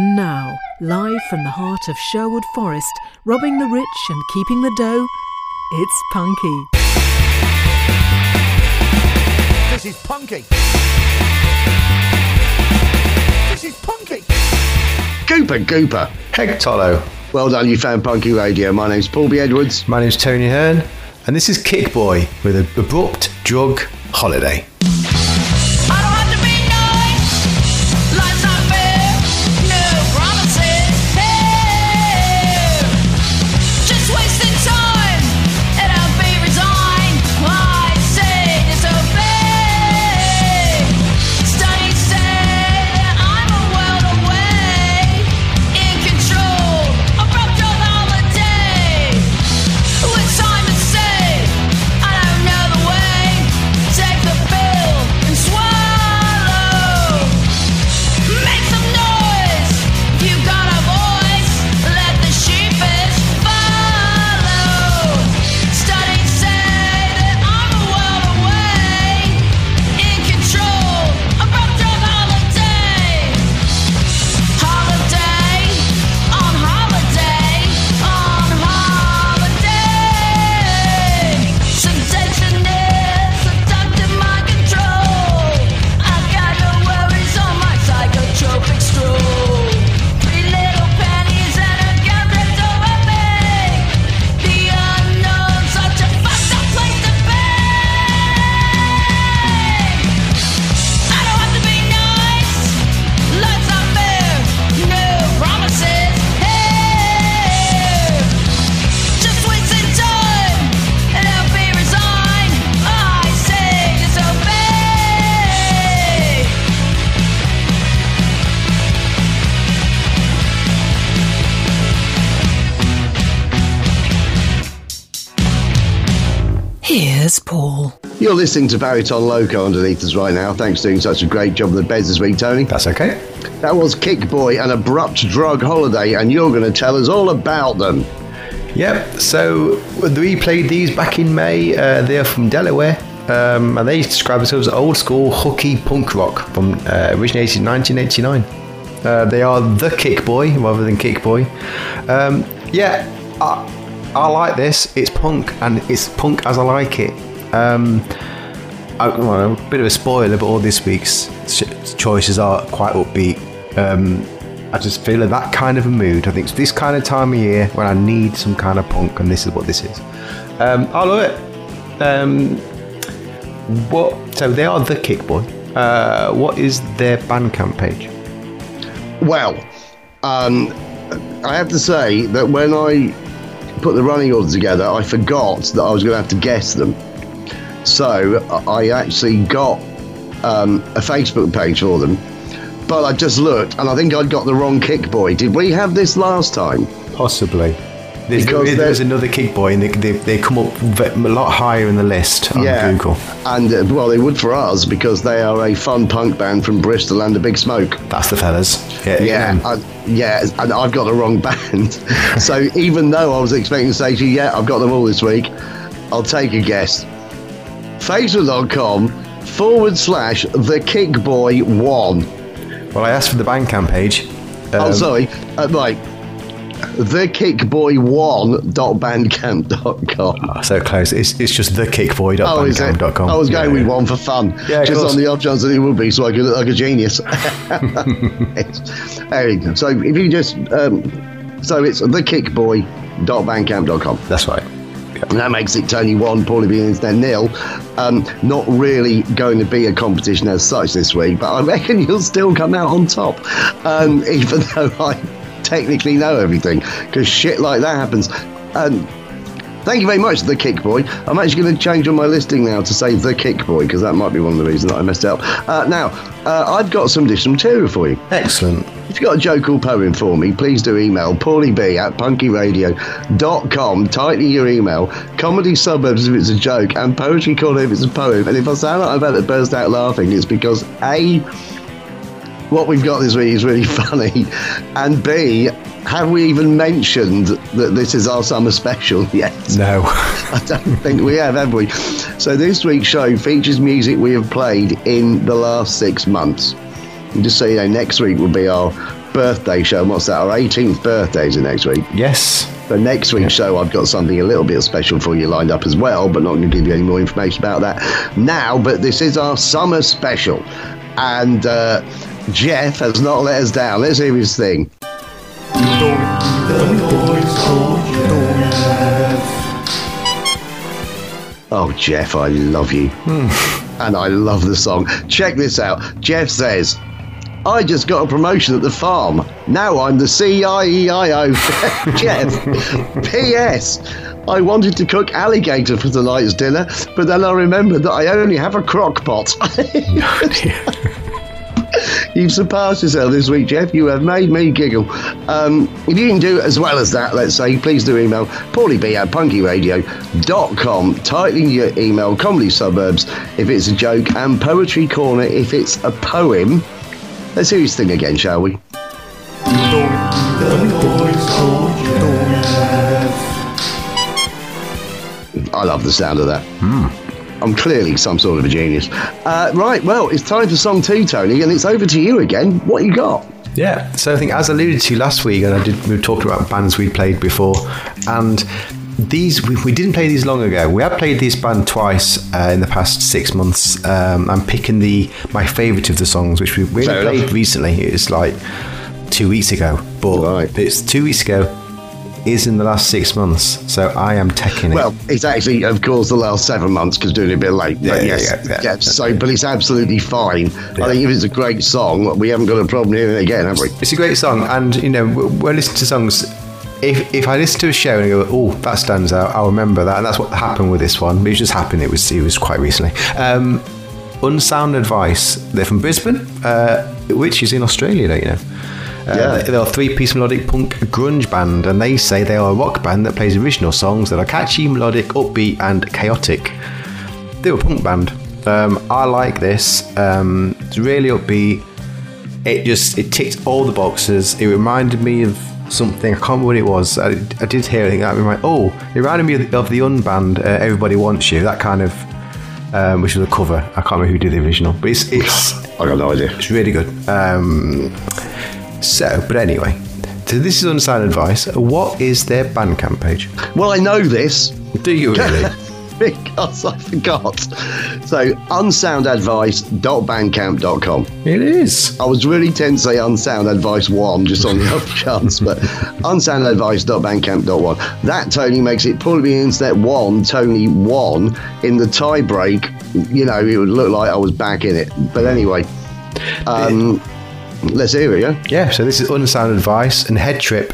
And now, live from the heart of Sherwood Forest, robbing the rich and keeping the dough, it's Punky. This is Punky. This is Punky. Gooper, Gooper. Heck Tolo. Well done, you found Punky Radio. My name's Paul B. Edwards. My name's Tony Hearn, and this is Kickboy with an abrupt drug holiday. Here's Paul. You're listening to Bariton Loco underneath us right now. Thanks for doing such a great job of the beds this week, Tony. That's okay. That was Kickboy, an abrupt drug holiday, and you're going to tell us all about them. Yep. So we played these back in May. Uh, they're from Delaware, um, and they describe themselves as old school hooky punk rock from uh, originated in 1989. Uh, they are the Kickboy rather than Kickboy. Um, yeah, I, I like this. It's punk, and it's punk as I like it. Um, I, well, a bit of a spoiler, but all this week's choices are quite upbeat. Um, I just feel that kind of a mood. I think it's this kind of time of year when I need some kind of punk, and this is what this is. Um, I love it. Um, what? So they are the Kickboy. Uh, what is their Bandcamp page? Well, um, I have to say that when I put the running order together, I forgot that I was going to have to guess them. So I actually got um, a Facebook page for them. But I just looked and I think I'd got the wrong kick boy. Did we have this last time? Possibly. There's, Because there's another Kickboy, and they, they, they come up a lot higher in the list on Google. And uh, well, they would for us because they are a fun punk band from Bristol and a Big Smoke. That's the fellas. Yeah, Yeah, I, yeah, and I've got the wrong band. so even though I was expecting to say to you, yeah, I've got them all this week, I'll take a guess. Facebook.com forward slash the Kickboy one. well, I asked for the Bandcamp page. oh, Um, sorry, uh, right. Thekickboy1.bandcamp.com. Oh, so close. It's, it's just Oh, thekickboy.bandcamp.com. I was going Yeah, with yeah. one for fun. Yeah, just on the off chance that it would be, so I could look like a genius. there you go. So if you just, um, so it's thekickboy.bandcamp.com. That's right. And that makes it Tony 1, Paulie B instead nil. Um, not really going to be a competition as such this week, but I reckon you'll still come out on top, um, even though I technically know everything, because shit like that happens. And Thank you very much, The Kick Boy. I'm actually going to change on my listing now to say The Kick Boy because that might be one of the reasons that I messed up. Uh, now, uh, I've got some additional material for you. Excellent. If you've got a joke or poem for me, please do email paulieb at punkyradio.com. Tighten your email. Comedy suburbs if it's a joke, and poetry corner if it's a poem. And if I sound like I'm about to burst out laughing, it's because A, what we've got this week is really funny, and B, have we even mentioned that this is our summer special yet? No. I don't think we have, have we? So this week's show features music we have played in the last six months. And just so you know, next week will be our birthday show. And what's that? Our 18th birthdays are next week. Yes. So next week's show, I've got something a little bit special for you lined up as well, but not going to give you any more information about that now. But this is our summer special, and uh, Jeff has not let us down. Let's hear his thing. Oh, Jeff, I love you. Hmm. and I love the song. Check this out. Jeff says, I just got a promotion at the farm. Now I'm the CIEIO. Jeff, P.S. I wanted to cook alligator for tonight's dinner, but then I remembered that I only have a crock pot. You've surpassed yourself this week, Jeff. You have made me giggle. Um, if you can do as well as that, let's say, please do email paulieb at punkyradio.com. Tightening your email, comedy suburbs if it's a joke, and poetry corner if it's a poem. Let's hear his thing again, shall we? I love the sound of that. I'm clearly some sort of a genius. Uh, right, well, it's time for song two, Tony, and it's over to you again. What you got? Yeah, so I think as alluded to last week, and I did we talked about bands we played before, and these we, we didn't play these long ago. We have played this band twice uh, in the past six months. Um, I'm picking the my favourite of the songs, which we, we Fair enough. played recently. It's like two weeks ago, but Right. it's two weeks ago. Is in the last six months, so I am taking it. Well, it's actually, of course, the last seven months because doing it a bit late. Yeah, but yeah, yes, yeah, yeah. So, but it's absolutely fine. I think if it's a great song, we haven't got a problem hearing it again, have we? It's a great song, and you know, w- when I listen to songs, if if I listen to a show and I go, "Oh, that stands out," I'll remember that, and that's what happened with this one. It just happened. It was it was quite recently. Um, Unsound Advice. They're from Brisbane, uh, which is in Australia, don't you know? Uh, Yeah. They're a three-piece melodic punk grunge band, and they say they are a rock band that plays original songs that are catchy, melodic, upbeat, and chaotic. They're a punk band. Um, I like this. Um, it's really upbeat. It just it ticked all the boxes. It reminded me of something. I can't remember what it was. I, I did hear. I think that reminded. Oh, it reminded me of the, of the unband uh, "Everybody Wants You." That kind of, um, which was a cover. I can't remember who did the original, but it's it's I got no idea. it's really good. Um, so, but anyway, so this is Unsound Advice. What is their Bandcamp page? Well, I know this Do you really? because I forgot. So, unsoundadvice.bandcamp.com. it is. I was really tempted to say unsound advice one just on the off chance, but unsoundadvice.bandcamp.one. That Tony makes it probably that one, Tony one in the tie break. You know, it would look like I was back in it. But anyway, um, let's hear it, yeah? Yeah. So this is unsound advice and head trip.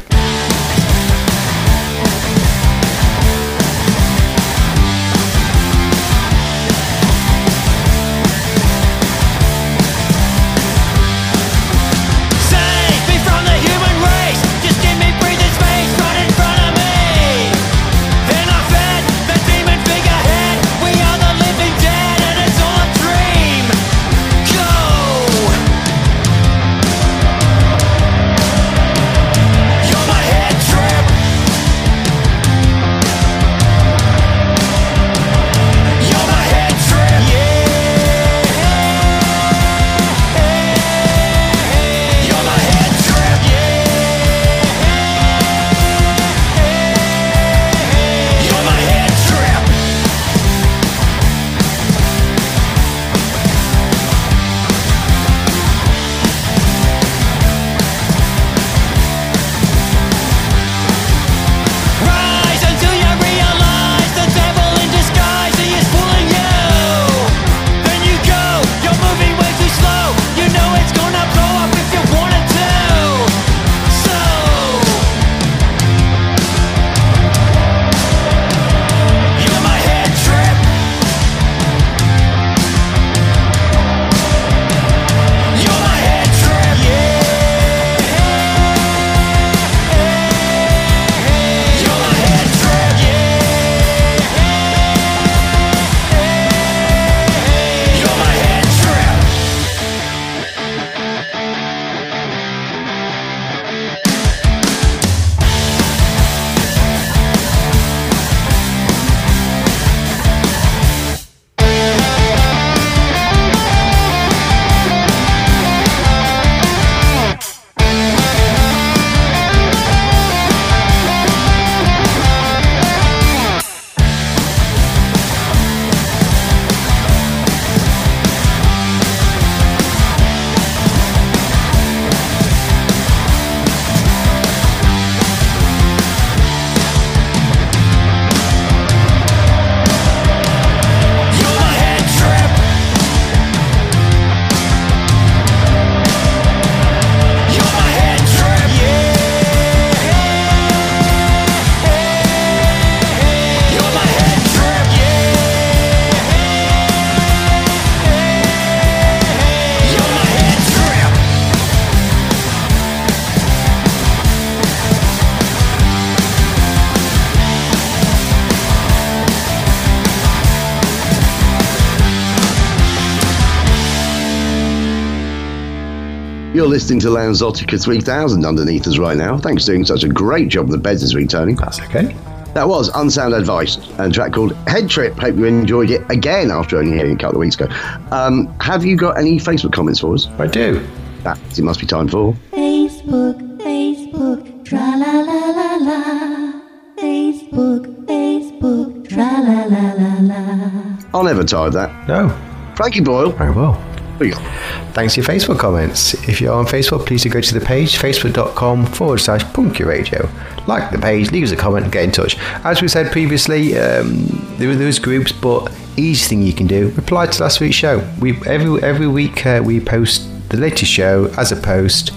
Listening to Lanzotica 3000 underneath us right now. Thanks for doing such a great job on the beds this week, Tony. That's okay. That was Unsound Advice, and a track called Head Trip. Hope you enjoyed it again after only hearing it a couple of weeks ago. Um, have you got any Facebook comments for us? I do. That it must be time for. Facebook, Facebook, tra la la la la. Facebook, Facebook, tra la la la la. I'll never tire of that. No. Frankie Boyle. Very well. What you got? Thanks for your Facebook comments. If you're on Facebook, please do go to the page, facebook.com forward slash punky radio. Like the page, leave us a comment, and get in touch. As we said previously, um, there are those groups, but easy thing you can do, reply to last week's show. We Every, every week uh, we post the latest show as a post.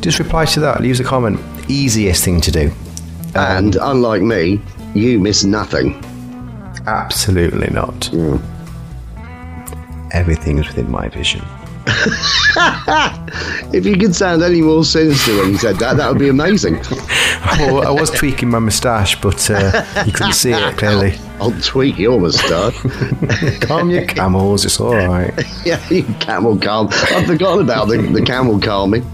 Just reply to that, leave us a comment. Easiest thing to do. And unlike me, you miss nothing. Absolutely not. Everything is within my vision. If you could sound any more sinister when you said that, that would be amazing. well, I was tweaking my moustache, but uh, you couldn't see it clearly. I'll tweak your moustache. Calm your camels, it's all right. yeah, you camel calm. I've forgotten about the, the camel calming.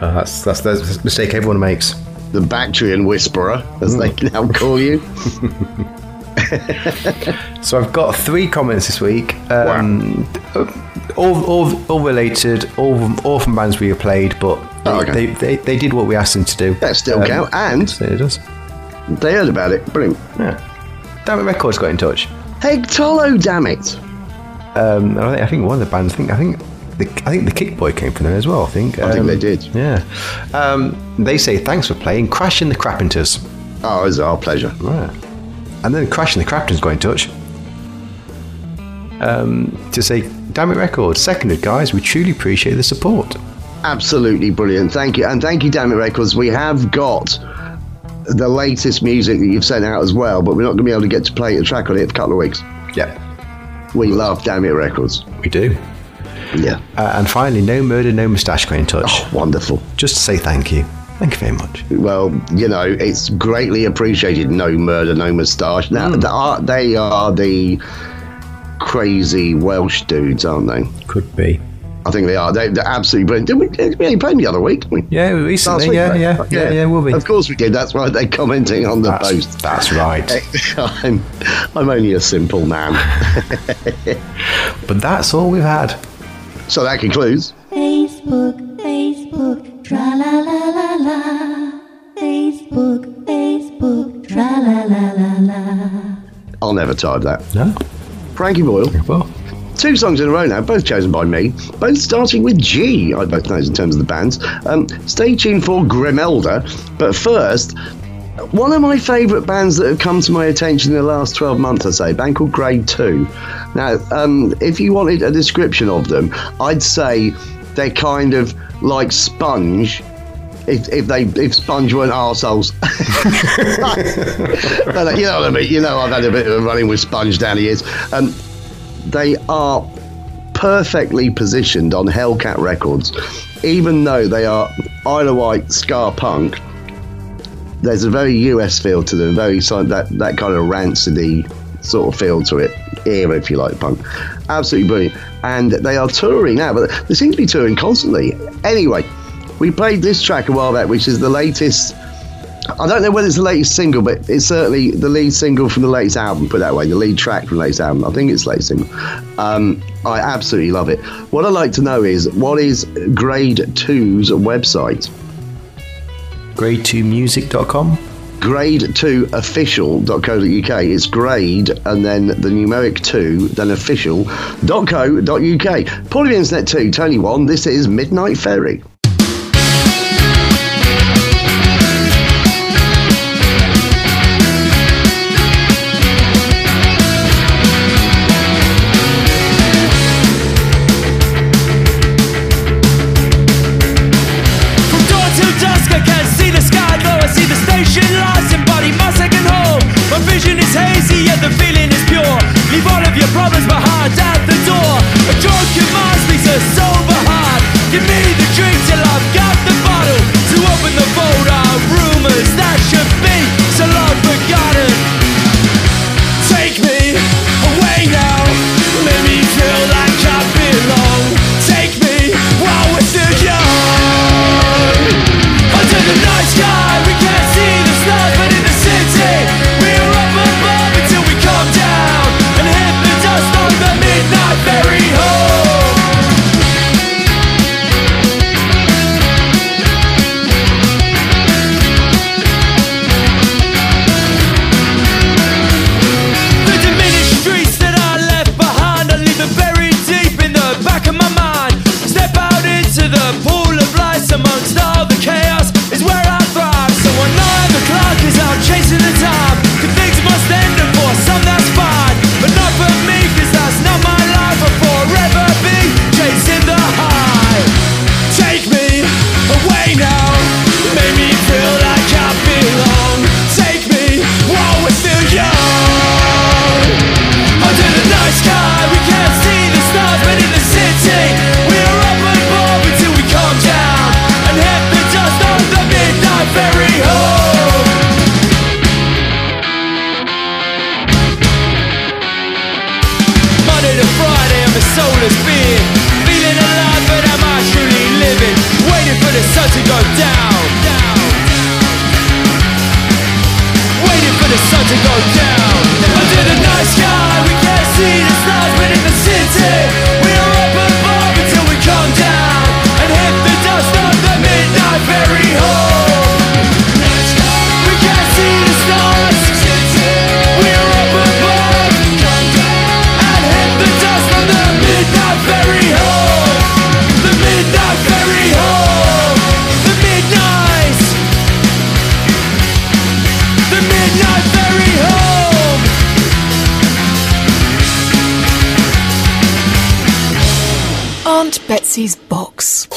Uh, that's, that's the mistake everyone makes. The Bactrian Whisperer, as they now call you. So I've got three comments this week. Um, all, all, all related, all, from- all from bands we have played, but they, Oh, okay. they, they, they did what we asked them to do. That still Um, count. And it does. they heard about it. Brilliant. Yeah. Damn It Records got in touch. Hey, Tolo, damn it. Um, I, think, I think one of the bands. I think I think the I think the Kick Boy came from there as well. I think. I think Um, they did. Yeah. Um, they say thanks for playing Crash in the Crappenters. Oh, it's our pleasure. Right. And then Crash and the Craptons got in touch. Um, to say, damn it, records, seconded, guys. We truly appreciate the support. Absolutely brilliant. Thank you. And thank you, Damn It Records. We have got the latest music that you've sent out as well, but we're not going to be able to get to play a track on it for a couple of weeks. Yeah, We love Damn It Records. we do. Yeah. Uh, and finally, no murder, no moustache got in touch. Oh, wonderful. Just to say thank you. Thank you very much. Well, you know, it's greatly appreciated. No murder, no moustache. Now, they are, they are the crazy Welsh dudes, aren't they? Could be. I think they are. They, they're absolutely brilliant. Did we, did we only played them the other week? we? Yeah, recently. week, Yeah, right? yeah, yeah, yeah, we'll be. Of course we did. That's why they're commenting on the That's, post. that's right. I'm, I'm only a simple man. But that's all we've had. so that concludes. Facebook, Facebook, tra la la la la. Facebook, Facebook, tra la la la la. I'll never type that. No? Frankie Boyle. Well, Two songs in a row now, both chosen by me, both starting with G. I both know in terms of the bands. Um, stay tuned for Grimelda, but first, one of my favourite bands that have come to my attention in the last 12 months, I'd say, a band called Grade 2. Now, um, if you wanted a description of them, I'd say they're kind of like Spunge. If, if they if Spunge weren't arseholes. But, you know what I mean? You know I've had a bit of a running with Spunge down the years. Um, they are perfectly positioned on Hellcat Records, even though they are of Wight ska punk. There's a very US feel to them, very that that kind of rancidy sort of feel to it, era if you like punk. Absolutely brilliant, and they are touring now, but they seem to be touring constantly. Anyway, we played this track a while back, which is the latest. I don't know whether it's the latest single, but it's certainly the lead single from the latest album. Put that way, the lead track from the latest album. I think it's the latest single. Um, I absolutely love it. What I'd like to know is what is Grade 2's website? grade2music.com. Grade2official.co.uk. It's grade and then the numeric 2, then official.co.uk. Paulie the Internet 2, Tony 1. This is Midnight Ferry. Betsy's box.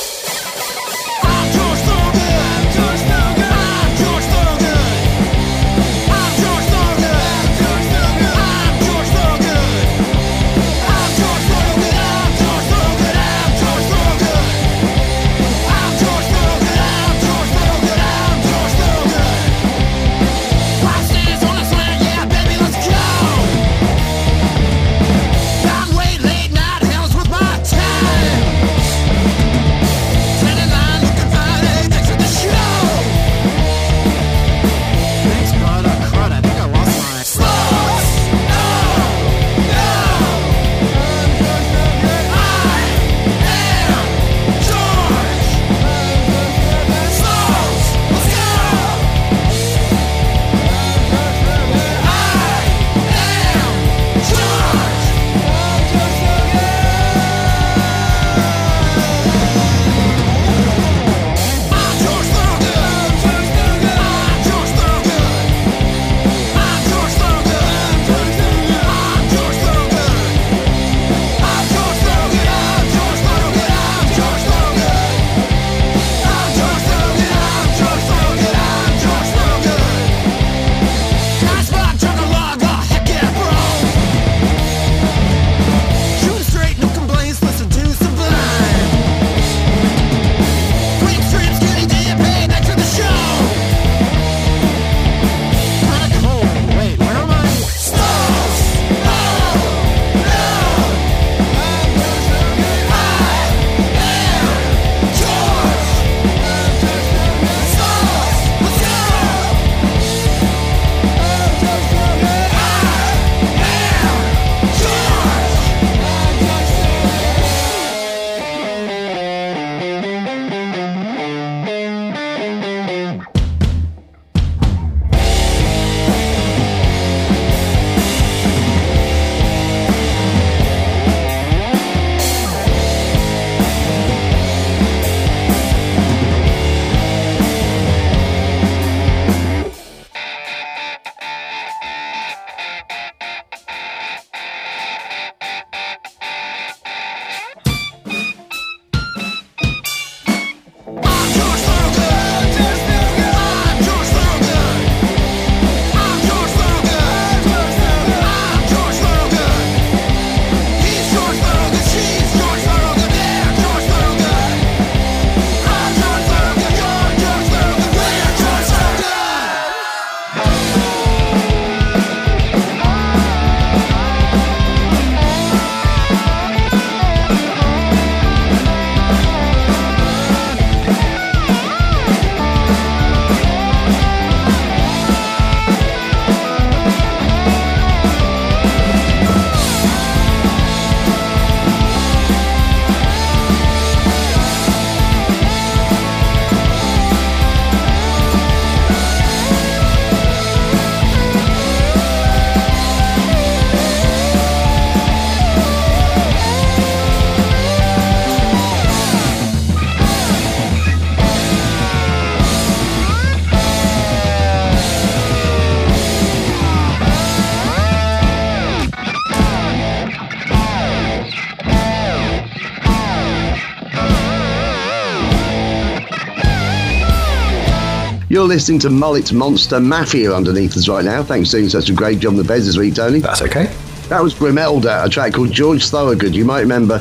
Listening to Mullet Monster Mafia underneath us right now. Thanks for doing such a great job on the beds this week, Tony. That's okay. That was Grimelda, a track called George Thorogood. You might remember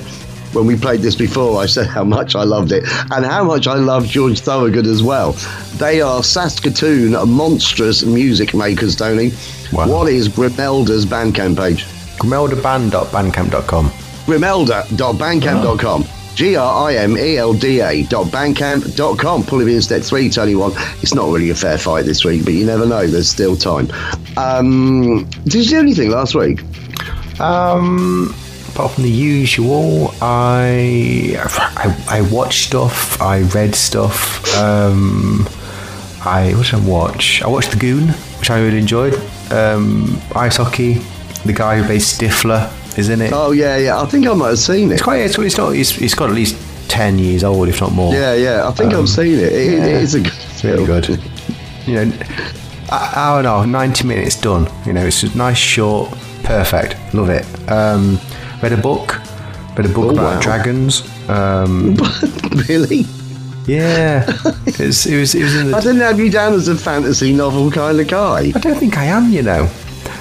when we played this before, I said how much I loved it and how much I love George Thorogood as well. They are Saskatoon monstrous music makers, Tony. Wow. What is Grimelda's Bandcamp page? GrimeldaBand.bandcamp.com. Grimelda.bandcamp.com. G R I M E L D A dot bandcamp.com. Pulling in step three, Tony one. It's not really a fair fight this week, but you never know. There's still time. Um, did you do anything last week? Um, apart from the usual, I, I I watched stuff. I read stuff. Um, I what did I watch? I watched The Goon, which I really enjoyed. Um, ice hockey. The guy who plays Stifler is in it. Oh yeah, yeah. I think I might have seen it. It's quite. It's, it's not. It's, it's got at least ten years old, if not more. Yeah, yeah. I think I've seen it. It, yeah. it is a good It's really good. You know, a- hour and a half, 90 minutes done. You know, it's just nice, short, perfect. Love it. Um, read a book. Read a book Oh, about wow. dragons. Um, really? yeah, it was, it was. It was in I didn't have you down as a fantasy novel kind of guy. I don't think I am. You know.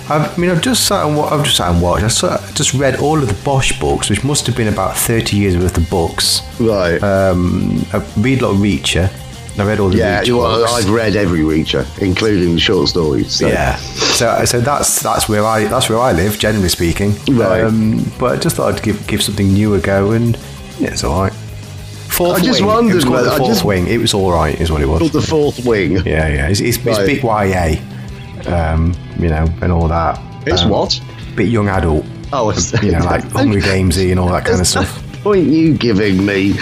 I've, I mean, I've just sat and wa- I've just sat and watched. I just read all of the Bosch books, which must have been about thirty years worth of books. Right. Um, I read a lot of Reacher. I read all the yeah, Reacher well, books. I've read every Reacher, including the short stories. So. Yeah. So so that's that's where I that's where I live, generally speaking. Right. Um, but I just thought I'd give give something new a go, and yeah, it's all right. Fourth I just wing. wondered It was called whether- the I fourth just- wing. It was all right, is what it was. Called the fourth wing. yeah, yeah. It's, it's, Right. it's big YA, um, you know, and all that. It's Um, what? Bit young adult. Oh, it's You know, like Hungry Gamesy and all that kind of stuff. Point are you giving me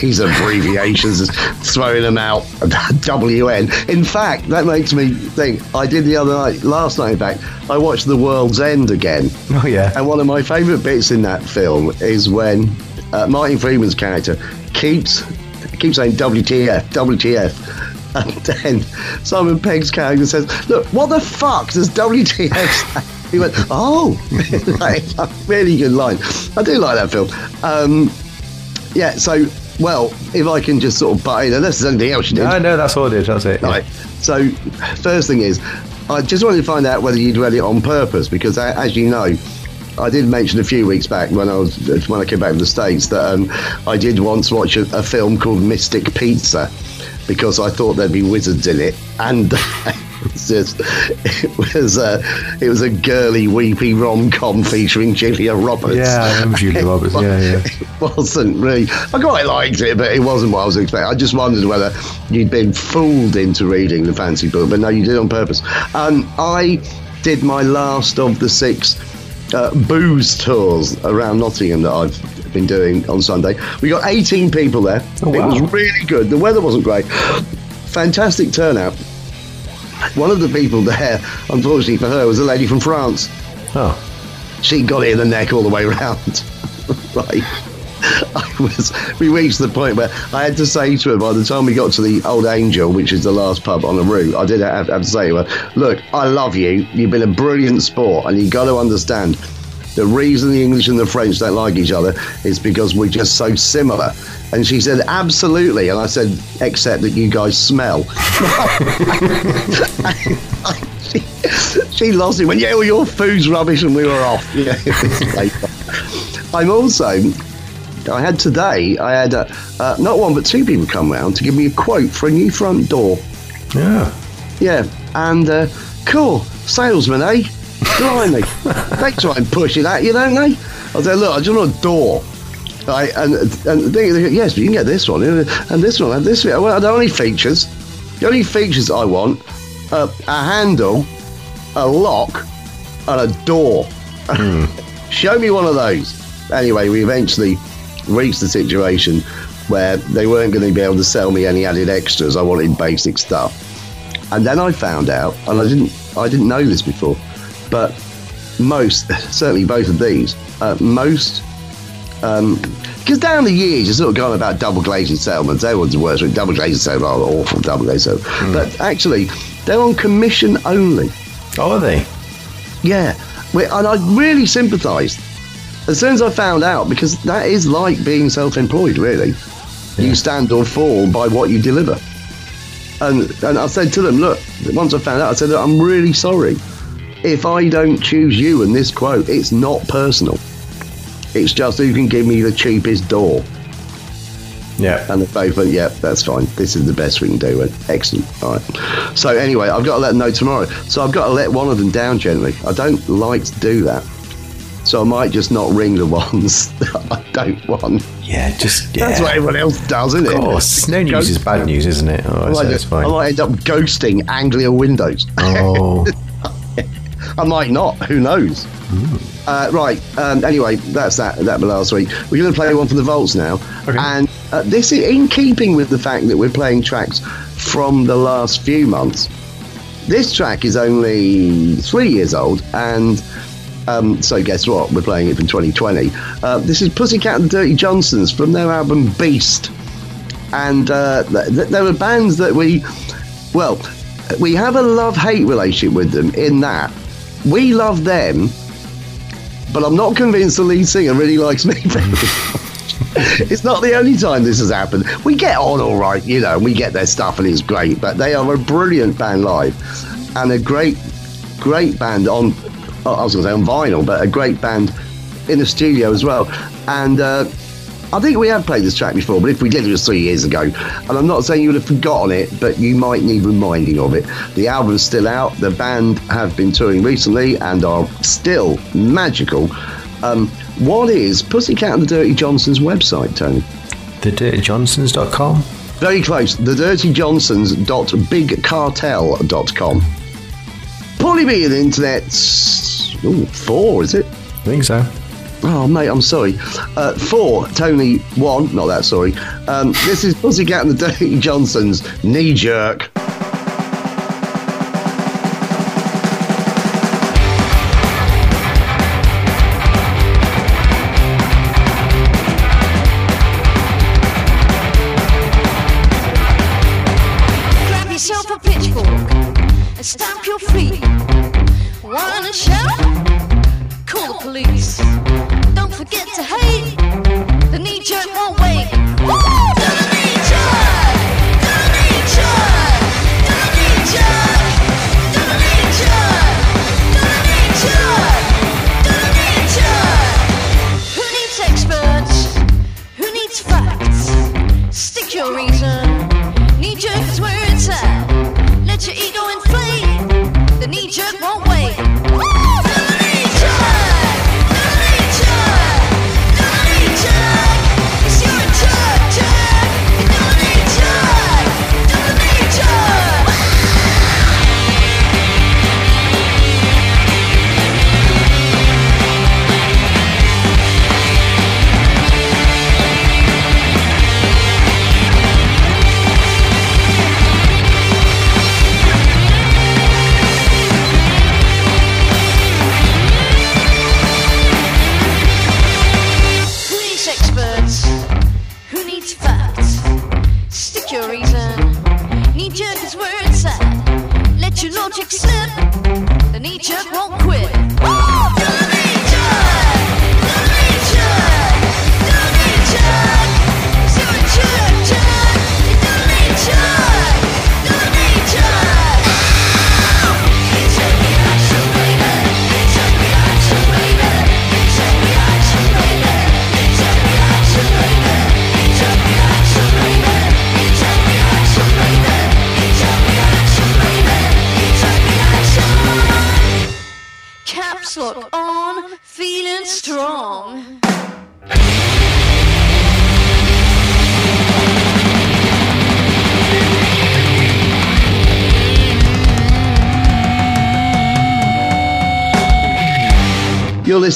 these abbreviations, throwing them out, WN. In fact, that makes me think. I did the other night, last night. In fact, I watched The World's End again. Oh yeah. And one of my favourite bits in that film is when uh, Martin Freeman's character keeps keeps saying WTF, WTF. And then Simon Pegg's character says, Look, what the fuck does WTF say? He went, Oh, like, a really good line. I do like that film. Um, yeah, so, well, if I can just sort of butt in, unless there's anything else you did. No, no, that's all I did. That's it. yeah. Right. So, first thing is, I just wanted to find out whether you'd read it on purpose because, a- as you know, I did mention a few weeks back when I was when I came back from the states that um, I did once watch a, a film called Mystic Pizza because I thought there'd be wizards in it, and it was just it was a it was a girly, weepy rom com featuring Julia Roberts. Yeah, I remember Julia Roberts. Yeah, yeah. It wasn't really. I quite liked it, but it wasn't what I was expecting. I just wondered whether you'd been fooled into reading the fancy book, but no, you did on purpose. Um, I did my last of the six uh, booze tours around Nottingham that I've been doing on Sunday. We got 18 people there. Oh, It was really good. The weather wasn't great. Fantastic turnout. One of the people there, unfortunately for her, was a lady from France Oh, she got it in the neck all the way around. right. I was. We reached the point where I had to say to her by the time we got to the Old Angel, which is the last pub on the route, I did have, have to say to her, "Look, I love you. You've been a brilliant sport, and you've got to understand." The reason the English and the French don't like each other is because we're just so similar. And she said, absolutely. And I said, except that you guys smell. she, she lost it. When yeah, well, your food's rubbish, and we were off. Yeah. I'm also. I had today. I had uh, uh, not one but two people come round to give me a quote for a new front door. yeah. Yeah, and uh, cool salesman, eh? Blimey, they try and push it at you, don't they? I said, look, I just want a door. Right, and and they, they go, yes, but you can get this one and this one and this one. Well, the only features, the only features I want, uh, a handle, a lock, and a door. Show me one of those. Anyway, we eventually reached the situation where they weren't going to be able to sell me any added extras. I wanted basic stuff. And then I found out, and I didn't, I didn't know this before, but most, certainly both of these, uh, most, because down the years you're sort of going about double glazing settlements. Everyone's worse with double glazing settlements, oh, awful double glazing settlements. But actually, they're on commission only. Oh, are they? Yeah, and I really sympathised as soon as I found out because that is like being self-employed. Really, you stand or fall by what you deliver. And and I said to them, look, once I found out, I said, look, I'm really sorry if I don't choose you and this quote. It's not personal. It's just who can give me the cheapest door. Yeah. And they both went, yeah, that's fine. This is the best we can do. Went, Excellent. All right. So anyway, I've got to let them know tomorrow. So I've got to let one of them down gently. I don't like to do that. so I might just not ring the ones that I don't want. Yeah, just yeah. That's what everyone else does, isn't it? Of course, no news is bad news, isn't it? Oh, I so might, fine. I might end up ghosting Anglia Windows. Oh, I might not. Who knows? Uh, right. Um, anyway, that's that. That last week. We're going to play one for the Vaults now, Okay. and uh, this is in keeping with the fact that we're playing tracks from the last few months. This track is only three years old, and um, so guess what? We're playing it from 2020. Uh, this is Pussycat and Dirty Johnsons from their album Beast, and uh, th- th- there are bands that we, well, we have a love-hate relationship with them in that we love them, but I'm not convinced the lead singer really likes me. It's not the only time this has happened. We get on all right, you know, we get their stuff and it's great, but they are a brilliant band live and a great, great band on, I was going to say on vinyl, but a great band in the studio as well. And uh, I think we have played this track before, but if we did, it was three years ago. And I'm not saying you would have forgotten it, but you might need reminding of it. The album's still out. The band have been touring recently and are still magical. Um, what is Pussycat and the Dirty Johnsons website, Tony? thedirtyjohnsons.com. Very close. TheDirtyJohnsons.BigCartel.com. Probably be the internet's ooh, four, is it? I think so. Oh, mate, I'm sorry. Uh, four, Tony, one, not that sorry. Um, this is Pussycat and the Dirty Johnsons, knee jerk.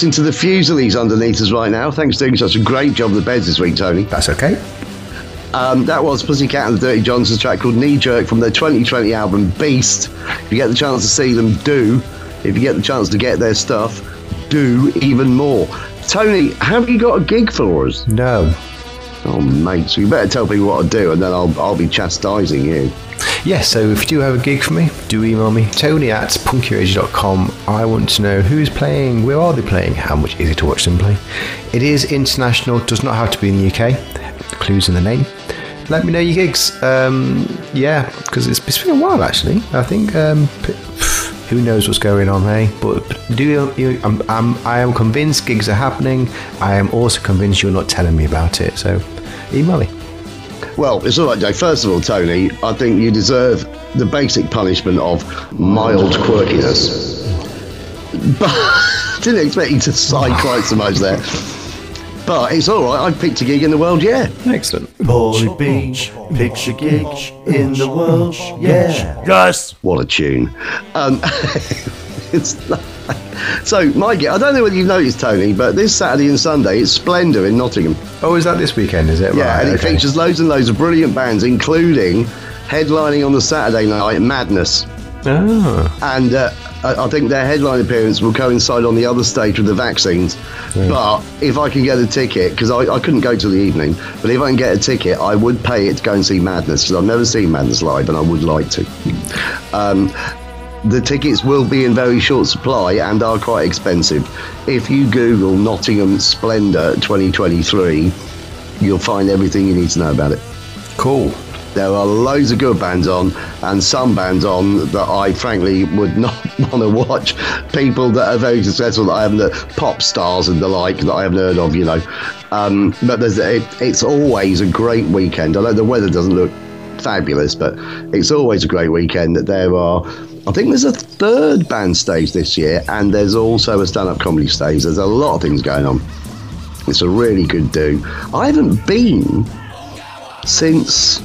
Listening to the Fusilies underneath us right now. Thanks for doing such a great job of the beds this week, Tony. That's okay. Um, that was Pussycat and the Dirty Johnsons track called Knee Jerk from their 2020 album Beast. If you get the chance to see them, do. If you get the chance to get their stuff, do even more. Tony, have you got a gig for us? No. Oh, mate, so you better tell people what to do and then I'll, I'll be chastising you. Yes, so if you do have a gig for me, do email me. Tony at punkyradio.com. I want to know who is playing, where are they playing, how much is it to watch them play. It is international, does not have to be in the UK. Clues in the name. Let me know your gigs. Um, yeah, because it's, it's been a while actually. I think um, who knows what's going on, hey? But do you I'm, I'm, I am convinced gigs are happening. I am also convinced you're not telling me about it. So email me. Well, it's all right, Joe. First of all, Tony, I think you deserve the basic punishment of mild quirkiness. but didn't expect you to sigh quite so much there. But it's all right. I picked a gig in the world, yeah. Excellent. Paulie Beach picks a gig in the world, yeah. Yes. What a tune. Um, it's so, gig, I don't know whether you've noticed, Tony, but this Saturday and Sunday it's Splendour in Nottingham. Oh, is that this weekend? Is it? Yeah, Right, and it okay. features loads and loads of brilliant bands, including headlining on the Saturday night Madness. Oh. and uh, I think their headline appearance will coincide on the other stage with the vaccines. But if I can get a ticket, because I, I couldn't go till the evening, but if I can get a ticket, I would pay it to go and see Madness because I've never seen Madness live and I would like to. Um, the tickets will be in very short supply and are quite expensive. If you Google Nottingham Splendour 2023, you'll find everything you need to know about it. Cool. There are loads of good bands on, and some bands on that I frankly would not want to watch. People that are very successful that I haven't, pop stars and the like that I haven't heard of, you know. Um, but there's, it, it's always a great weekend. I know the weather doesn't look fabulous, but it's always a great weekend. That there are, I think there's a third band stage this year, and there's also a stand-up comedy stage. There's a lot of things going on. It's a really good do. I haven't been since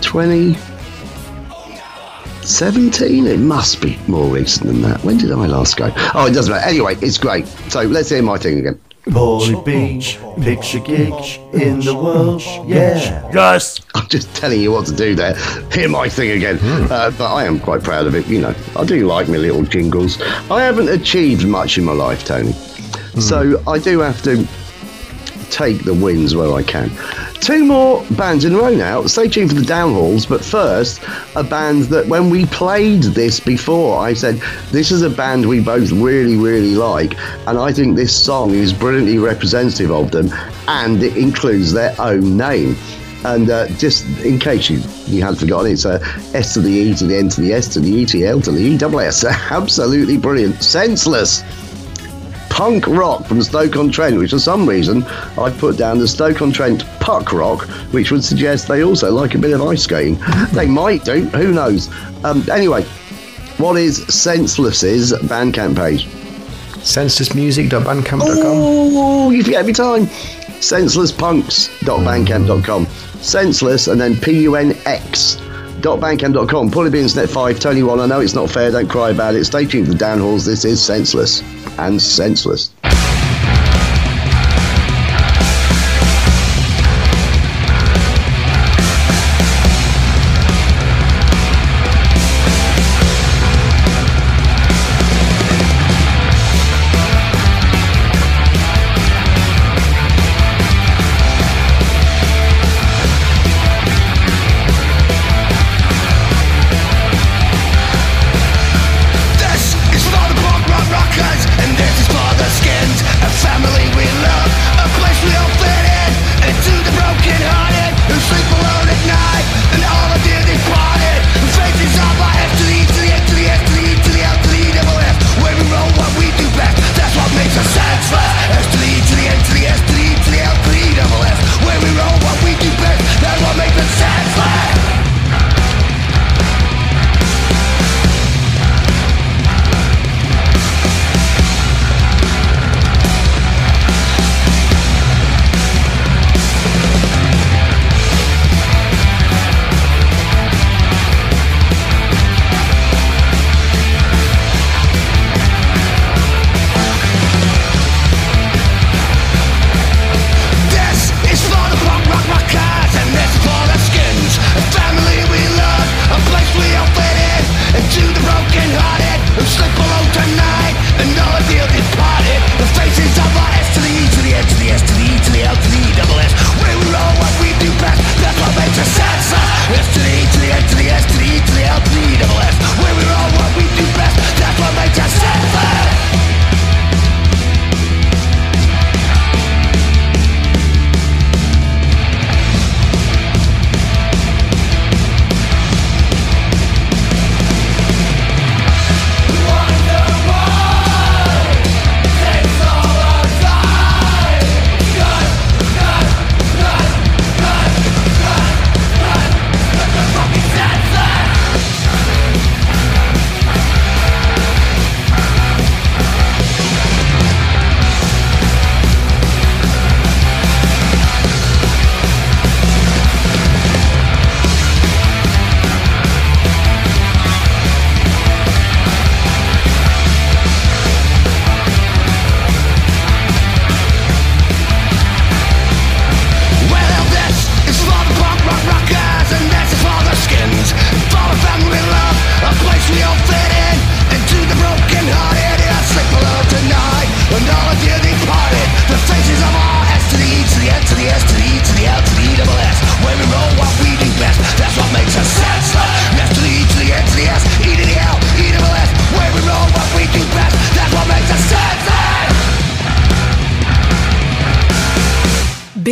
2017. It must be more recent than that. When did I last go? Oh, it doesn't matter. Anyway, it's great. So let's hear my thing again. Paulie Beach picks a gig in the world, yeah. Yes. I'm just telling you what to do there. Hear my thing again. Uh, but I am quite proud of it. You know, I do like my little jingles. I haven't achieved much in my life, Tony. So I do have to take the wins where I can. Two more bands in a row now. Stay tuned for the downhauls, but first, a band that when we played this before, I said this is a band we both really, really like, and I think this song is brilliantly representative of them, and it includes their own name. And uh, just in case you, you had forgotten, it's uh, S to the E to the N to the S to the E to the L to the E double S. Absolutely brilliant. Senseless punk rock from Stoke-on-Trent, which for some reason I've put down the Stoke-on-Trent puck rock, which would suggest they also like a bit of ice skating. they might do, who knows? Um, anyway, what is Senseless's Bandcamp page? Senselessmusic.bandcamp.com. Oh, you forget every time. Senselesspunks.bandcamp.com. Senseless and then P-U-N-X. Bandcamp.com. Pull it internet 5, Tony 1. I know it's not fair, don't cry about it. Stay tuned for the downhauls. This is Senseless and Senseless.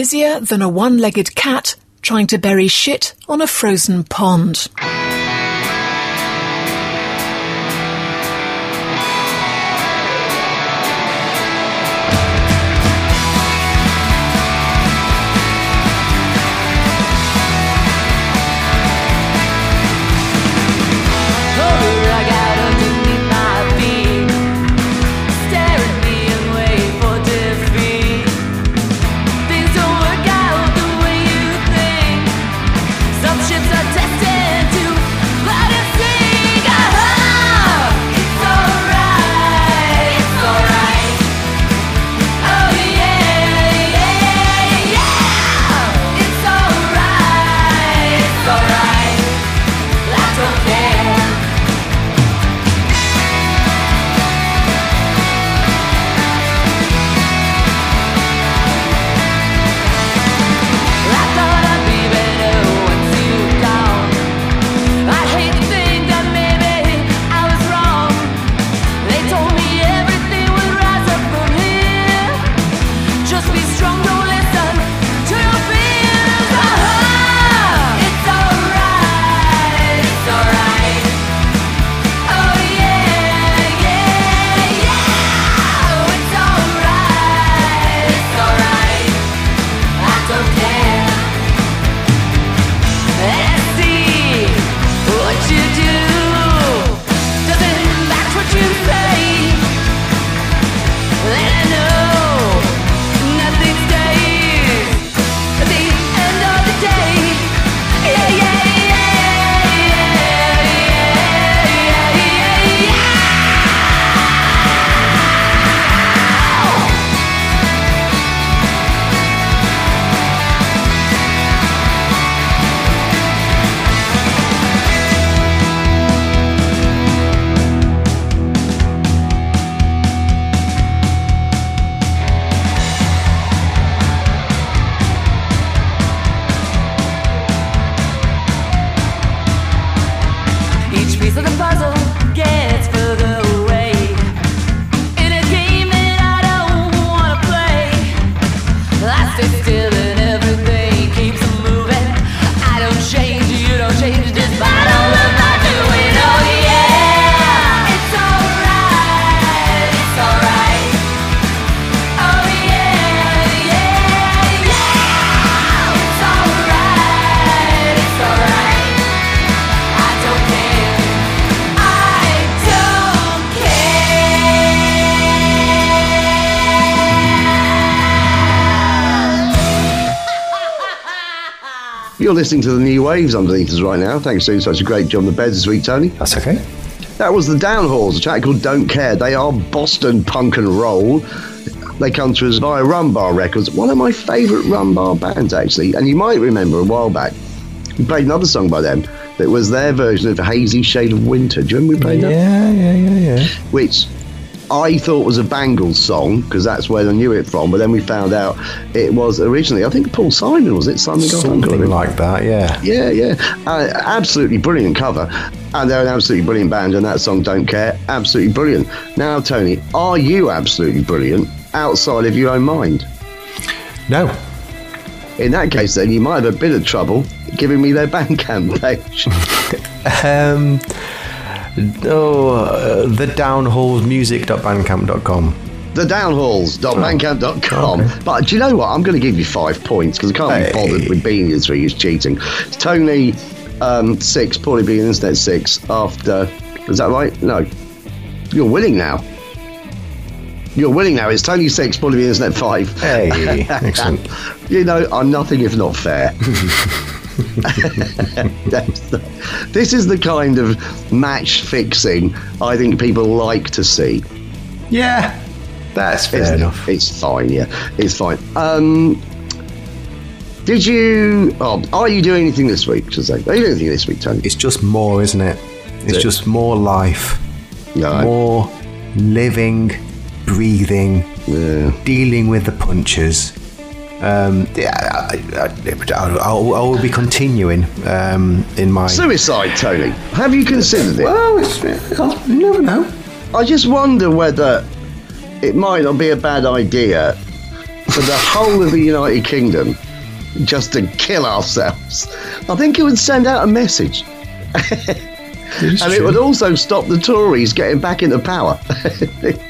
Busier than a one legged cat trying to bury shit on a frozen pond. Listening to the new waves underneath us right now. Thanks for doing such a great job on the bed this week, Tony. That's okay. That was the Downhauls, a track called Don't Care. They are Boston punk and roll. They come to us via Rumbar Records, one of my favourite Rumbar bands, actually. And you might remember a while back, we played another song by them that was their version of Hazy Shade of Winter. Do you remember we played that? Yeah, yeah, yeah, yeah. Which I thought was a Bangles song, because that's where I knew it from. But then we found out it was originally, I think Paul Simon, was it? Simon Garfunkel, Something think. like that, yeah. Yeah, yeah. Uh, absolutely brilliant cover. And they're an absolutely brilliant band, and that song, Don't Care, absolutely brilliant. Now, Tony, are you absolutely brilliant outside of your own mind? No. In that case, then, you might have a bit of trouble giving me their Bandcamp page. Um, oh, uh, the downhallsmusic.bandcamp.com. the downhalls.bandcamp.com. Okay. But do you know what? I'm going to give you five points because I can't Hey. be bothered with being here three years cheating. Tony, um, six, Paulie being Internet six after. Is that right? No. You're winning now. You're winning now. It's Tony six, Paulie being Internet five. Hey, excellent. You know, I'm nothing if not fair. The- this is the kind of match fixing I think people like to see. Yeah, that's fair Isn't enough. It's fine, yeah. It's fine. Um, did you. Oh, are you doing anything this week, say? Are you doing anything this week, Tony? It's just more, isn't it? It's it? just more life, No. more living, breathing, Yeah. dealing with the punches. Um, yeah, I, I, I, will be continuing um, in my. Suicide, Tony. Have you considered it? well, it's, you never know. I just wonder whether it might not be a bad idea for the whole of the United Kingdom just to kill ourselves, I think it would send out a message. and it would also stop the Tories getting back into power.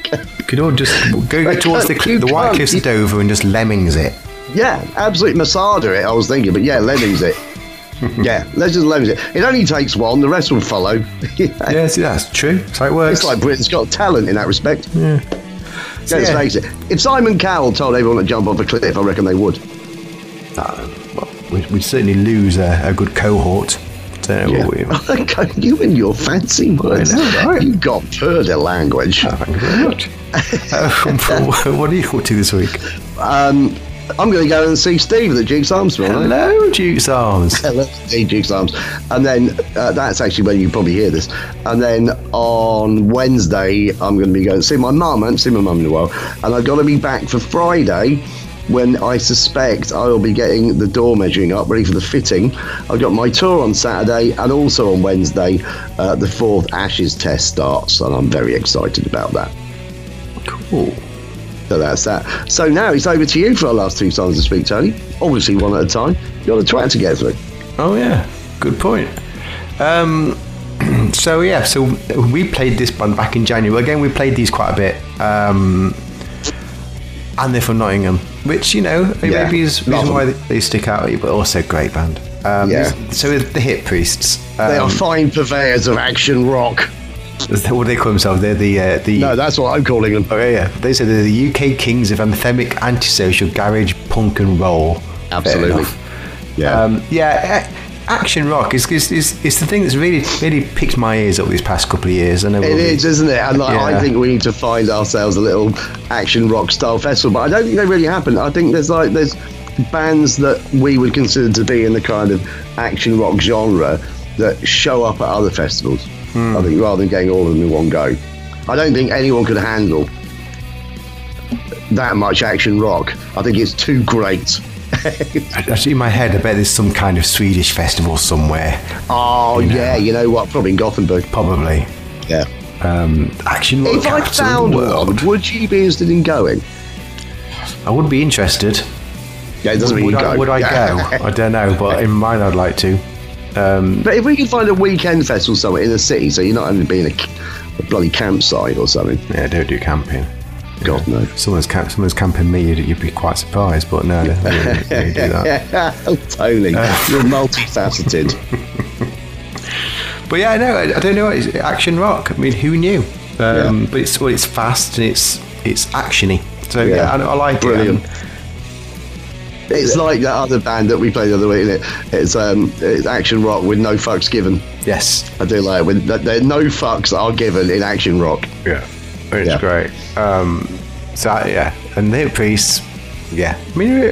You could all just go towards the, the White Cliffs of Dover and just lemmings it. Yeah, absolutely Masada it, I was thinking, but yeah, Lemmings it. yeah, let's just Lemmings it. It only takes one, the rest will follow. Yes, that's true. That's how it works. It's like Britain's got talent in that respect. Yeah. Let's yeah. face it. If Simon Cowell told everyone to jump off a cliff, I reckon they would. we'd, we'd certainly lose a, a good cohort. Know Yeah. we- you and your fancy words. know, right? You got further language. Thank you very much. Um, what are you up to this week? Um, I'm going to go and see Steve at the Duke's Arms tomorrow. Hello, Duke's Arms. Hello, Steve Duke's Arms. And then uh, that's actually when you probably hear this. And then on Wednesday, I'm going to be going to see my mum. I haven't seen my mum in a while. And I've got to be back for Friday when I suspect I will be getting the door measuring up, ready for the fitting. I've got my tour on Saturday and also on Wednesday, uh, the fourth Ashes test starts. And I'm very excited about that. Cool. So that's that. So now it's over to you for our last two songs to speak, Tony. Obviously, one at a time. You've got a twat to get through. Oh yeah, good point. Um, so yeah, so we played this band back in January. Again, we played these quite a bit. Um, and they're from Nottingham, which you know Yeah, maybe is reason why they, they stick out but also great band. Um, Yeah. So the Hip Priests. They are Um, fine purveyors of action rock. What do they call themselves? They're the uh, the. No, that's what I'm calling them. Okay, yeah. They say they're the UK kings of anthemic, antisocial, garage, punk, and roll. Absolutely. Yeah. Um, yeah, a- action rock is, is, is, is the thing that's really really picked my ears up these past couple of years. I know it we'll be- is, isn't it? And like, I think we need to find ourselves a little action rock style festival. But I don't think they really happen. I think there's like there's bands that we would consider to be in the kind of action rock genre that show up at other festivals. Hmm. I think rather than getting all of them in one go. I don't think anyone could handle that much action rock. I think it's too great. Actually, in my head, I bet there's some kind of Swedish festival somewhere. Oh yeah, you know what? Probably in Gothenburg. Probably. Yeah. Um, action rock If I found one, would you be interested in going? I would be interested. Yeah, it doesn't mean would you I, go. would I Yeah. go? I don't know, but in mine, I'd like to. Um, But if we could find a weekend festival somewhere in the city, so you're not having to be in a, a bloody campsite or something. yeah, don't do camping. God no. Someone's, camp, someone's camping me, you'd, you'd be quite surprised, but no, they wouldn't really do that. oh, Tony, Uh. you're multifaceted. But yeah, no, I, I don't know. It's action rock. I mean, who knew? Um, Yeah. But it's well, it's fast and it's it's actiony. So yeah, Yeah. I, I like Brilliant. it. It's like that other band that we played the other week, isn't it? It's um, it's action rock with no fucks given. Yes, I do like it. When th- no fucks are given in action rock. yeah, it's Yeah. great. Um, so yeah, and the priests. Yeah, I mean,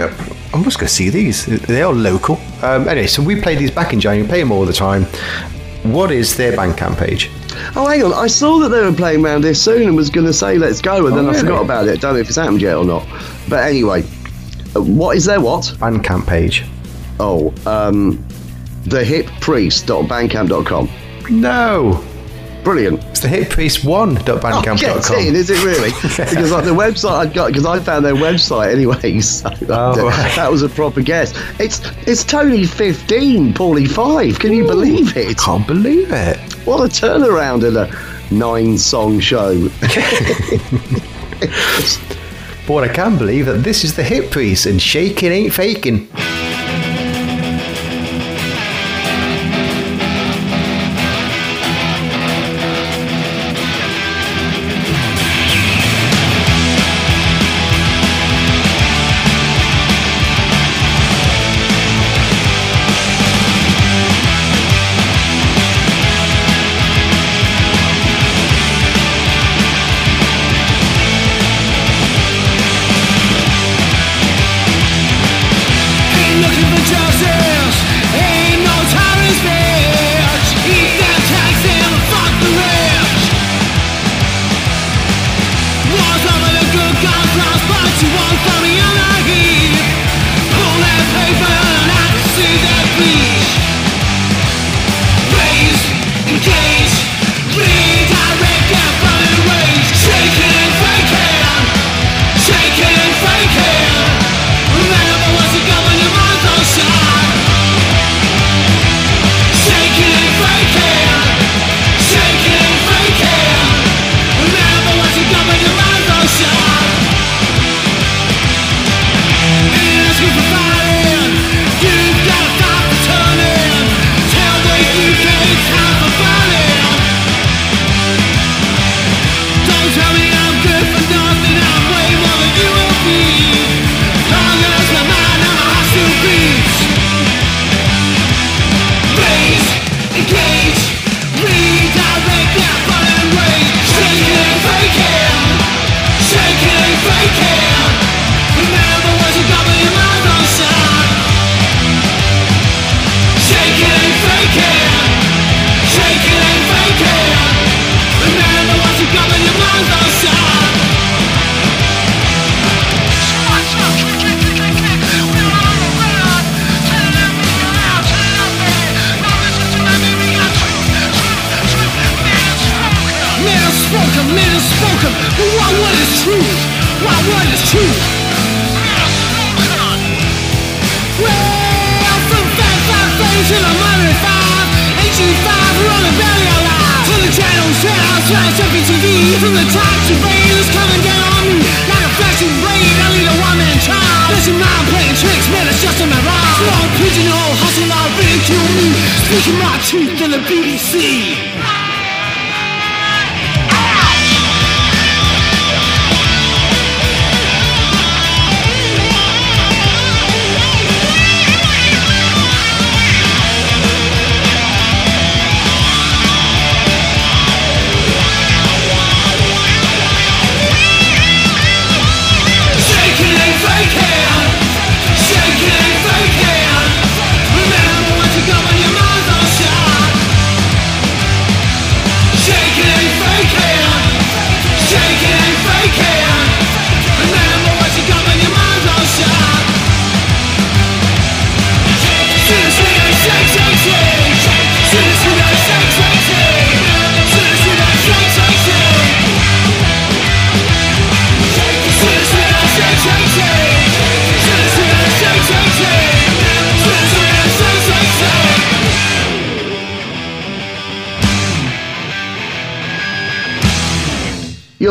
I'm just going to see these. They are local. Um, anyway, so we play these back in January. Play them all the time. What is their Bandcamp page? Oh, hang on. I saw that they were playing around here soon and was going to say let's go, and Oh, then I forgot about it. Don't know if it's happened yet or not. But anyway, what is their what? Bandcamp page. Oh, um, thehippriest.bandcamp.com. No, Brilliant. it's the hitpriest1.bandcamp.com. Oh, in, is it really? because like the website I'd got, because I found their website anyway, so Oh, that, right. that was a proper guess. It's it's Tony fifteen, Paulie five. Can you believe it? I Can't believe it. What a turnaround in a nine-song show. But I can believe that this is the Hip Priests and shaking ain't faking.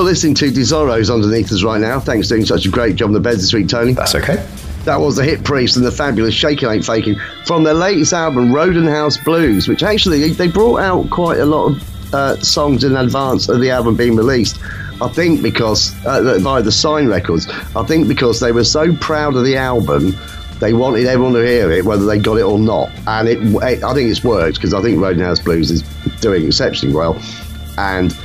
Listening to Desoros underneath us right now. Thanks for doing such a great job on the beds this week, Tony. That's okay. That was the Hip Priest and the fabulous Shaking Ain't Faking from their latest album, Roden House Blues, which actually they brought out quite a lot of uh, songs in advance of the album being released. I think because uh, by the Sign Records, I think because they were so proud of the album, they wanted everyone to hear it, whether they got it or not. And it, it I think it's worked because I think Roden House Blues is doing exceptionally well, and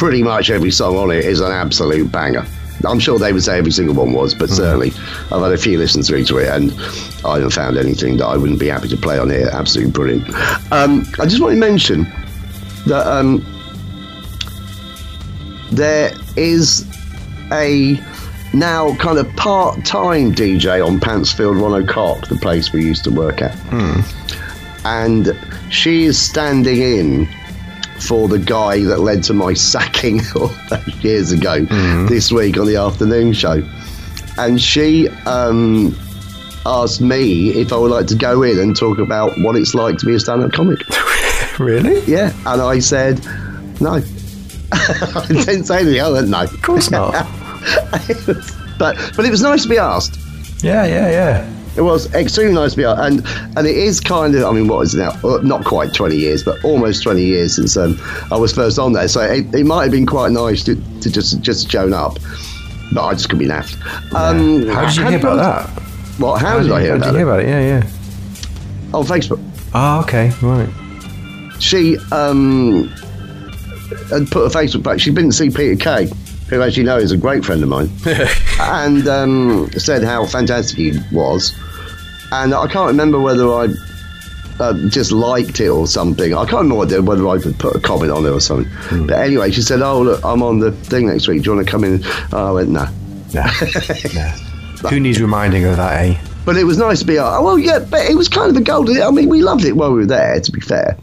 pretty much every song on it is an absolute banger. I'm sure they would say every single one was, but certainly I've had a few listens through to it and I haven't found anything that I wouldn't be happy to play on here. Absolutely brilliant. Um, I just want to mention that um, there is a now kind of part-time DJ on Pantsfield 1 O'Cock, the place we used to work at. And she is standing in for the guy that led to my sacking all those years ago this week on the afternoon show. And she um, asked me if I would like to go in and talk about what it's like to be a stand up comic. Really? Yeah. And I said, no. I didn't say anything. I went, no. Of course not. but, but it was nice to be asked. yeah, yeah, yeah. It was extremely nice to be asked. And, and it is kind of, I mean, what is it now? Uh, Not quite 20 years, but almost 20 years since um, I was first on there. So it, it might have been quite nice to, to just just shown up. But I just couldn't be naffed. Um, How did you hear about that? What? How, did I hear how about did hear it? about it? Yeah, yeah. On Facebook. Oh, okay, right. She um, had put a Facebook back. She didn't see Peter Kay, who, as you know, is a great friend of mine, and um, said how fantastic he was. And I can't remember whether I uh, just liked it or something. I can't remember whether I put a comment on it or something. Hmm. But anyway, she said, "Oh, look, I'm on the thing next week. Do you want to come in?" Oh, I went, "No." Nah. Who needs reminding of that, eh? But it was nice to be. Oh, well, yeah, but it was kind of a golden. I mean, we loved it while we were there. To be fair,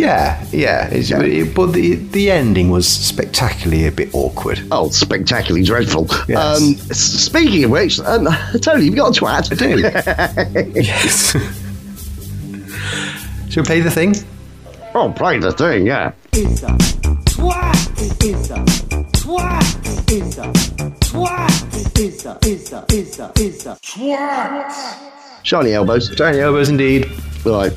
Yeah, yeah. It's, It, but the the ending was spectacularly a bit awkward. oh, spectacularly dreadful. Yes. Um, speaking of which, um, Tony, you've got a twat. I do. yes. Shall we play the thing? Oh, play the thing, yeah. It's a twat. It's a twat. It's a twat. It's a it's a it's a it's a twat. Shiny elbows. Shiny elbows, indeed. Right.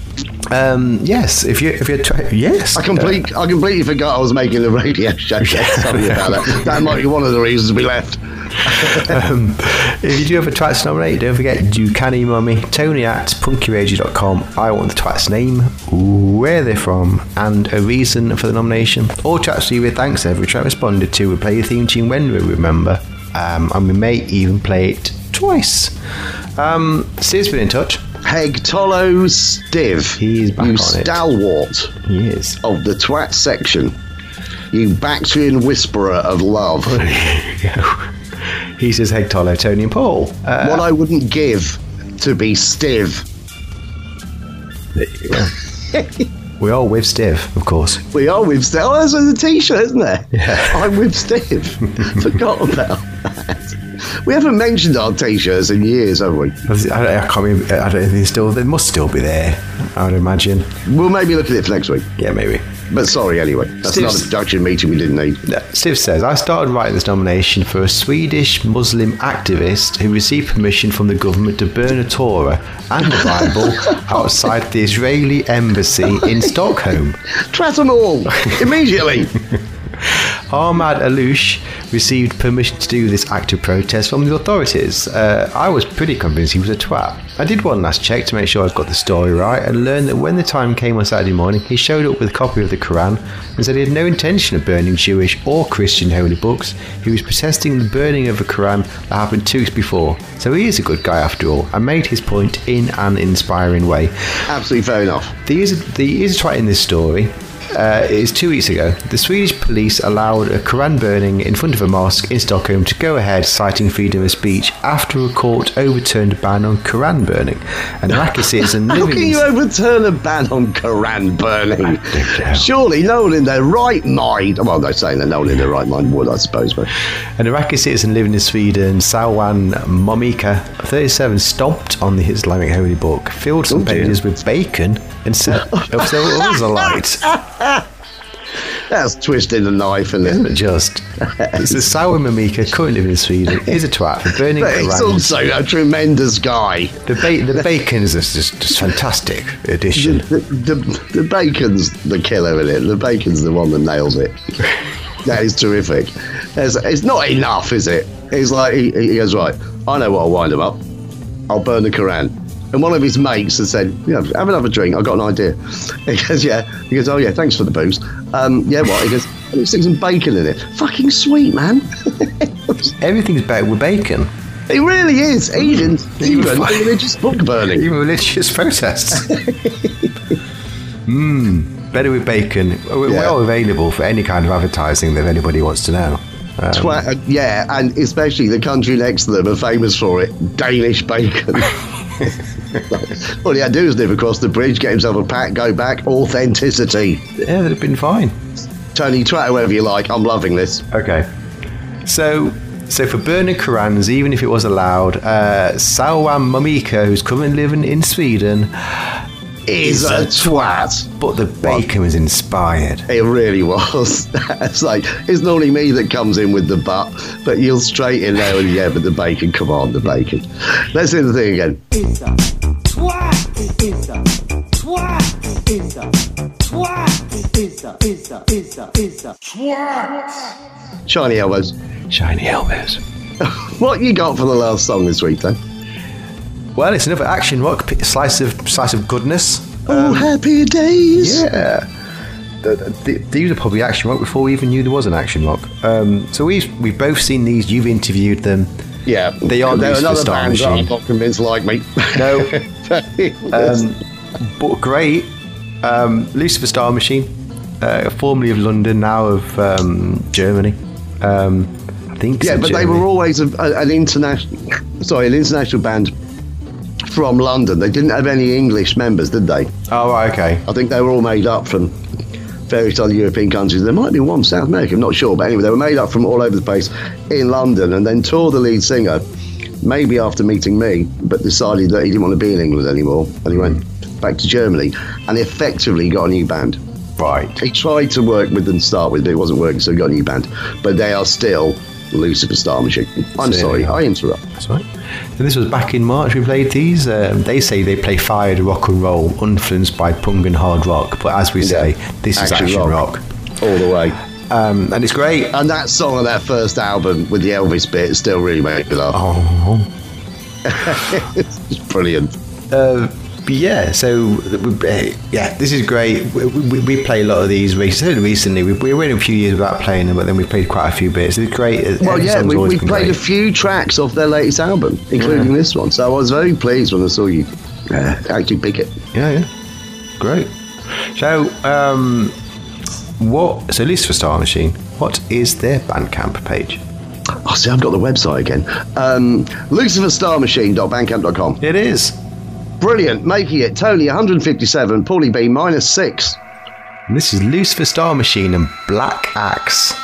Um, yes, if you if you try, yes, I complete. I completely forgot I was making the radio show. Sorry about that. That might be one of the reasons we left. um, if you do have a twats to nominate, don't forget you can email me Tony at punkyradio.com. I want the twat's name, where they're from, and a reason for the nomination. All chats to you with thanks every track responded to. We play the theme tune when we remember, um, and we may even play it twice. Um, Steve's been in touch. Heg Tolo Stiv. He's back you on it. stalwart He is. of the twat section. You Bactrian whisperer of love. He says, Hey, Tolo, Tony, and Paul. Uh, what I wouldn't give to be Stiv. there you go. We are with Steve, of course. We are with Steve. Oh, there's a t-shirt, isn't there? Yeah. I'm with Steve. Forgot about that. We haven't mentioned our t-shirts in years, have we? I, I can't remember. I don't think still. They must still be there. I would imagine. We'll maybe look at it for next week. Yeah, maybe. But sorry, anyway. That's Steve's- not a production meeting we didn't need. Yeah, Steve says, I started writing this nomination for a Swedish Muslim activist who received permission from the government to burn a Torah and the Bible outside the Israeli embassy in Stockholm. Trat them all immediately. Ahmad Alloush received permission to do this act of protest from the authorities. Uh, I was pretty convinced he was a twat. I did one last check to make sure I've got the story right and learned that when the time came on Saturday morning, he showed up with a copy of the Quran and said he had no intention of burning Jewish or Christian holy books. He was protesting the burning of a Quran that happened two weeks before. So he is a good guy after all and made his point in an inspiring way. Absolutely fair enough. The easy, the easy twat in this story uh, is two weeks ago. The Swedish police allowed a Quran burning in front of a mosque in Stockholm to go ahead, citing freedom of speech after a court overturned a ban on Quran burning. An Iraqi citizen How living can you overturn a ban on Quran burning? Surely no one in their right mind. Well, they're saying that no one in their right mind would, I suppose. But An Iraqi citizen living in Sweden, Salwan Momika, 37, stomped on the Islamic holy book, filled some Oh, pages with bacon, and set up several others alight. that's twisting the knife, isn't Isn't it? just? so Salwan Momika, currently living in Sweden, is a twat for burning But he's Qurans. also a tremendous guy. The, ba- the bacon is just, just, just fantastic addition. The, the, the bacon's the killer in it. The bacon's the one that nails it. that is terrific. It's, it's not enough, is it? He's like, he, he goes, right, I know what I'll wind him up. I'll burn the Quran. And one of his mates has said, know, have another drink. I've got an idea. He goes, yeah. He goes, oh, yeah, thanks for the booze. Um, yeah, what? He goes, "Let's stick some bacon in it. Fucking sweet, man. Everything's better with bacon. it really is. Even, even religious book burning. Even religious protests. Mmm, better with bacon. We're Yeah. well available for any kind of advertising that anybody wants to know. Um, Twa- uh, yeah, and especially the country next to them are famous for it Danish bacon. All he had to do was live across the bridge, get himself a pack, go back. Authenticity. yeah, that'd have been fine. Tony, twat whoever you like. I'm loving this. Okay. So, so for burning Qurans, even if it was allowed, uh, Salwan Momika, who's currently living in Sweden, Is a twat. but the bacon was inspired. It really was. it's like, it's normally me that comes in with the butt, but you'll straight in there and yeah, but the bacon, come on, the bacon. Let's do the thing again. Is a twat. Is a twat. Is a twat. Is a is a is a is a twat. Shiny elbows. Shiny elbows. What you got for the last song this week, then? Well, it's another action rock slice of slice of goodness. oh, happy days. Yeah. The- the- These are probably action rock before we even knew there was an action rock. Um, so we've we've both seen these. You've interviewed them. Yeah, They are They're Lucifer another Star band that I'm not convinced like me. No. Um, but great. Um, Lucifer Star Machine, uh, formerly of London, now of um, Germany. Um, I think. yeah, but they were always a, a- an international, sorry, an international band from London. They didn't have any English members, did they? Oh, right, okay. I think they were all made up from various other European countries. There might be one South America, I'm not sure, but anyway, they were made up from all over the place in London, and then toured the lead singer. Maybe after meeting me, but decided that he didn't want to be in England anymore, and he went back to Germany, and effectively got a new band. Right. He tried to work with them to start with, but it wasn't working, so he got a new band. But they are still Lucifer Star Machine. I'm So, sorry. I interrupt. That's right. So this was back in March. We played these. Um, they say they play fired rock and roll, influenced by punk and hard rock. But as we say, Yeah. this is Action action rock. rock, All the way. Um, and it's great. And that song on that first album with the Elvis bit still really made me laugh. Oh. it's brilliant. Uh, but yeah, so uh, yeah, this is great. We, we, we play a lot of these recently. recently. We, we in a few years without playing them, but then we played quite a few bits. It's great. Well, yeah, we, we played a few tracks off their latest album, including this one. So I was very pleased when I saw you uh, actually pick it. Yeah, yeah, great. So, um, what? So, Lucifer Star Machine. What is their Bandcamp page? Oh, see, I've got the website again. Um, LuciferStarMachine.bandcamp.com. It is. Brilliant, making it Tony 157, Paulie B minus six. And this is Lucifer Star Machine and Black Axe.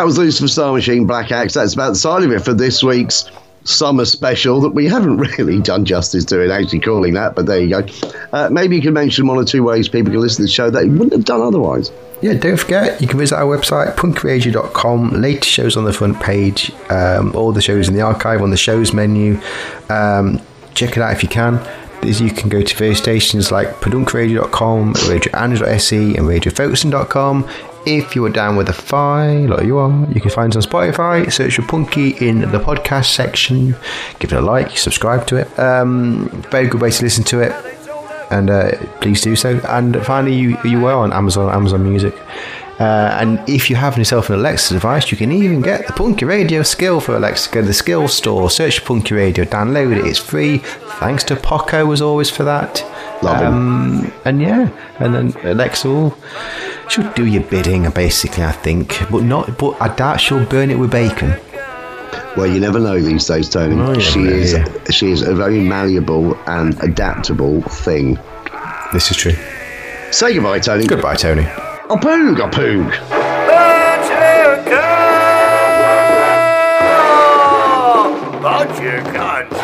That was Lucifer Star Machine Black Axe. That's about the side of it for this week's summer special that we haven't really done justice to it actually calling that, but there you go. Uh, maybe you can mention one or two ways people can listen to the show that you wouldn't have done otherwise. Yeah, don't forget, you can visit our website, punkradio.com. Latest shows on the front page, um, all the shows in the archive on the shows menu. Um, check it out if you can. As you can go to various stations like padunkradio.com, radioandroid.se, and radiofocusing.com. If you are down with a file, like you are, you can find us on Spotify. Search for Punky in the podcast section. Give it a like, subscribe to it. Um, very good way to listen to it and uh, please do so. And finally, you you are on Amazon Amazon Music. Uh, and if you have yourself an Alexa device, you can even get the Punky Radio skill for Alexa. Go to the skill store, search Punky Radio, download it. It's free. Thanks to Poco as always for that. Love him. um, and yeah, and then Alexa will she'll do your bidding basically. I think, but not. But I doubt she'll burn it with bacon. Well, you never know these days, Tony. Oh, you she is yeah. she is a very malleable and adaptable thing. This is true. Say goodbye, Tony. Goodbye, Tony. A poog, a poog. Bunch of guns.